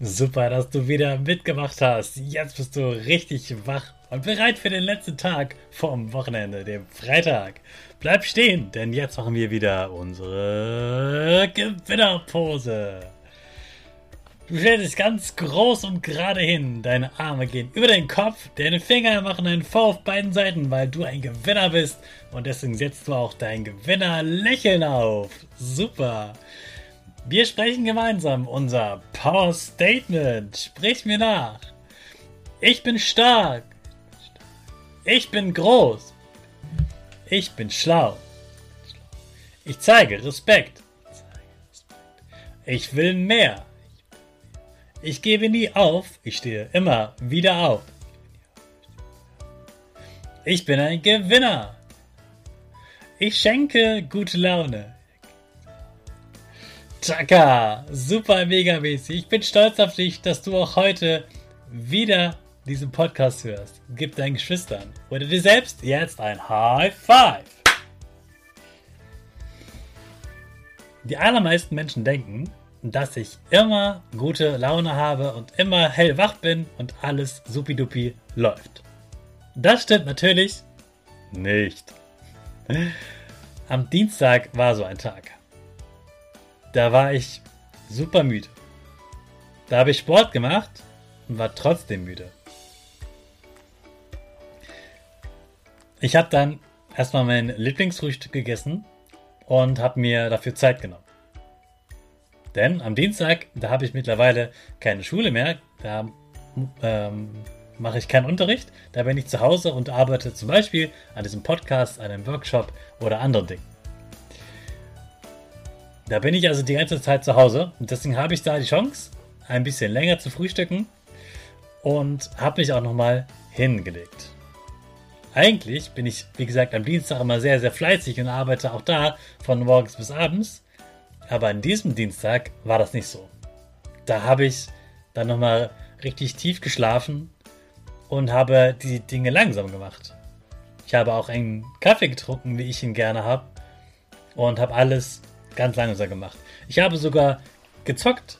Super, dass du wieder mitgemacht hast. Jetzt bist du richtig wach und bereit für den letzten Tag vom Wochenende, dem Freitag. Bleib stehen, denn jetzt machen wir wieder unsere Gewinnerpose. Du stellst dich ganz groß und gerade hin. Deine Arme gehen über den Kopf, deine Finger machen einen V auf beiden Seiten, weil du ein Gewinner bist. Und deswegen setzt du auch dein Gewinner-Lächeln auf. Super. Wir sprechen gemeinsam unser Power Statement. Sprich mir nach. Ich bin stark. Ich bin groß. Ich bin schlau. Ich zeige Respekt. Ich will mehr. Ich gebe nie auf. Ich stehe immer wieder auf. Ich bin ein Gewinner. Ich schenke gute Laune. Chaka, super mega mäßig. Ich bin stolz auf dich, dass du auch heute wieder diesen Podcast hörst. Gib deinen Geschwistern oder dir selbst jetzt ein High Five. Die allermeisten Menschen denken, dass ich immer gute Laune habe und immer hellwach bin und alles supidupi läuft. Das stimmt natürlich nicht. Am Dienstag war so ein Tag da war ich super müde. Da habe ich Sport gemacht und war trotzdem müde. Ich habe dann erstmal mein Lieblingsfrühstück gegessen und habe mir dafür Zeit genommen. Denn am Dienstag, da habe ich mittlerweile keine Schule mehr, da ähm, mache ich keinen Unterricht, da bin ich zu Hause und arbeite zum Beispiel an diesem Podcast, an einem Workshop oder anderen Dingen. Da bin ich also die ganze Zeit zu Hause und deswegen habe ich da die Chance, ein bisschen länger zu frühstücken und habe mich auch nochmal hingelegt. Eigentlich bin ich, wie gesagt, am Dienstag immer sehr, sehr fleißig und arbeite auch da von morgens bis abends. Aber an diesem Dienstag war das nicht so. Da habe ich dann nochmal richtig tief geschlafen und habe die Dinge langsam gemacht. Ich habe auch einen Kaffee getrunken, wie ich ihn gerne habe. Und habe alles ganz langsam gemacht. Ich habe sogar gezockt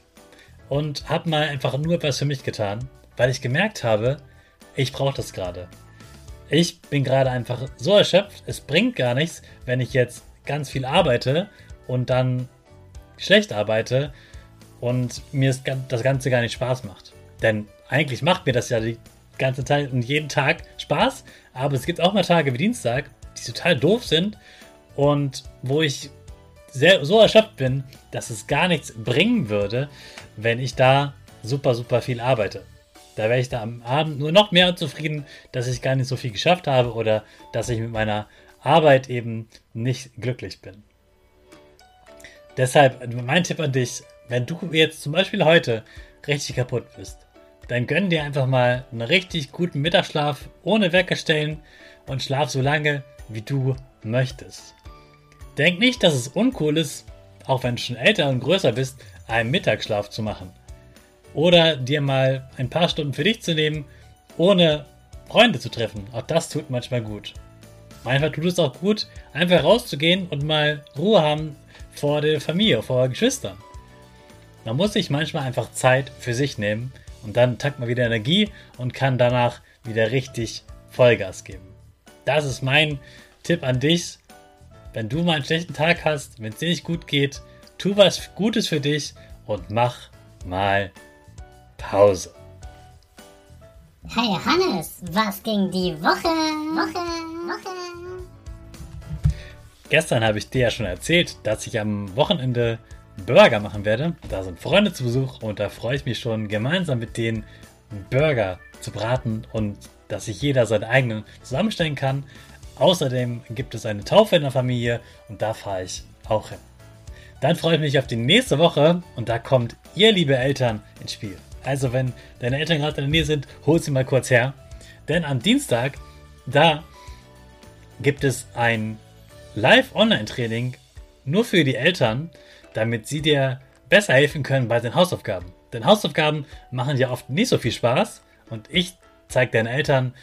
und habe mal einfach nur etwas für mich getan, weil ich gemerkt habe, ich brauche das gerade. Ich bin gerade einfach so erschöpft, es bringt gar nichts, wenn ich jetzt ganz viel arbeite und dann schlecht arbeite und mir das Ganze gar nicht Spaß macht. Denn eigentlich macht mir das ja die ganze Zeit und jeden Tag Spaß, aber es gibt auch mal Tage wie Dienstag, die total doof sind und wo ich sehr, so erschöpft bin, dass es gar nichts bringen würde, wenn ich da super, super viel arbeite. Da wäre ich da am Abend nur noch mehr zufrieden, dass ich gar nicht so viel geschafft habe oder dass ich mit meiner Arbeit eben nicht glücklich bin. Deshalb mein Tipp an dich, wenn du jetzt zum Beispiel heute richtig kaputt bist, dann gönn dir einfach mal einen richtig guten Mittagsschlaf ohne Wecker stellen und schlaf so lange, wie du möchtest. Denk nicht, dass es uncool ist, auch wenn du schon älter und größer bist, einen Mittagsschlaf zu machen. Oder dir mal ein paar Stunden für dich zu nehmen, ohne Freunde zu treffen. Auch das tut manchmal gut. Manchmal tut es auch gut, einfach rauszugehen und mal Ruhe haben vor der Familie, vor Geschwistern. Man muss sich manchmal einfach Zeit für sich nehmen und dann tankt man wieder Energie und kann danach wieder richtig Vollgas geben. Das ist mein Tipp an dich. Wenn du mal einen schlechten Tag hast, wenn es dir nicht gut geht, tu was Gutes für dich und mach mal Pause. Hey Hannes, was ging die Woche? Woche, Woche. Gestern habe ich dir ja schon erzählt, dass ich am Wochenende Burger machen werde. Da sind Freunde zu Besuch und da freue ich mich schon, gemeinsam mit denen Burger zu braten und dass sich jeder seinen eigenen zusammenstellen kann. Außerdem gibt es eine Taufe in der Familie und da fahre ich auch hin. Dann freue ich mich auf die nächste Woche und da kommt ihr, liebe Eltern, ins Spiel. Also, wenn deine Eltern gerade in der Nähe sind, hol sie mal kurz her. Denn am Dienstag, da gibt es ein Live-Online-Training nur für die Eltern, damit sie dir besser helfen können bei den Hausaufgaben. Denn Hausaufgaben machen ja oft nicht so viel Spaß und ich zeige deinen Eltern,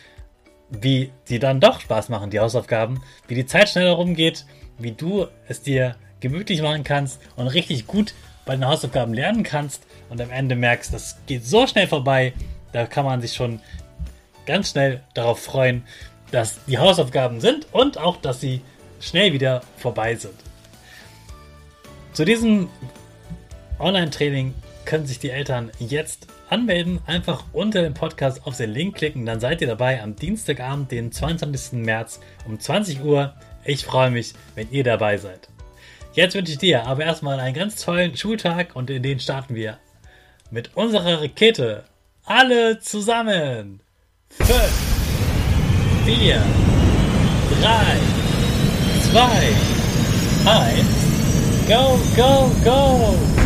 wie die dann doch Spaß machen, die Hausaufgaben, wie die Zeit schneller rumgeht, wie du es dir gemütlich machen kannst und richtig gut bei den Hausaufgaben lernen kannst und am Ende merkst, das geht so schnell vorbei, da kann man sich schon ganz schnell darauf freuen, dass die Hausaufgaben sind und auch, dass sie schnell wieder vorbei sind. Zu diesem Online-Training können sich die Eltern jetzt anmelden. Einfach unter dem Podcast auf den Link klicken, dann seid ihr dabei am Dienstagabend, den 22. März um 20 Uhr. Ich freue mich, wenn ihr dabei seid. Jetzt wünsche ich dir aber erstmal einen ganz tollen Schultag und in den starten wir mit unserer Rakete. Alle zusammen. 5, 4, 3, 2, 1, go, go, go!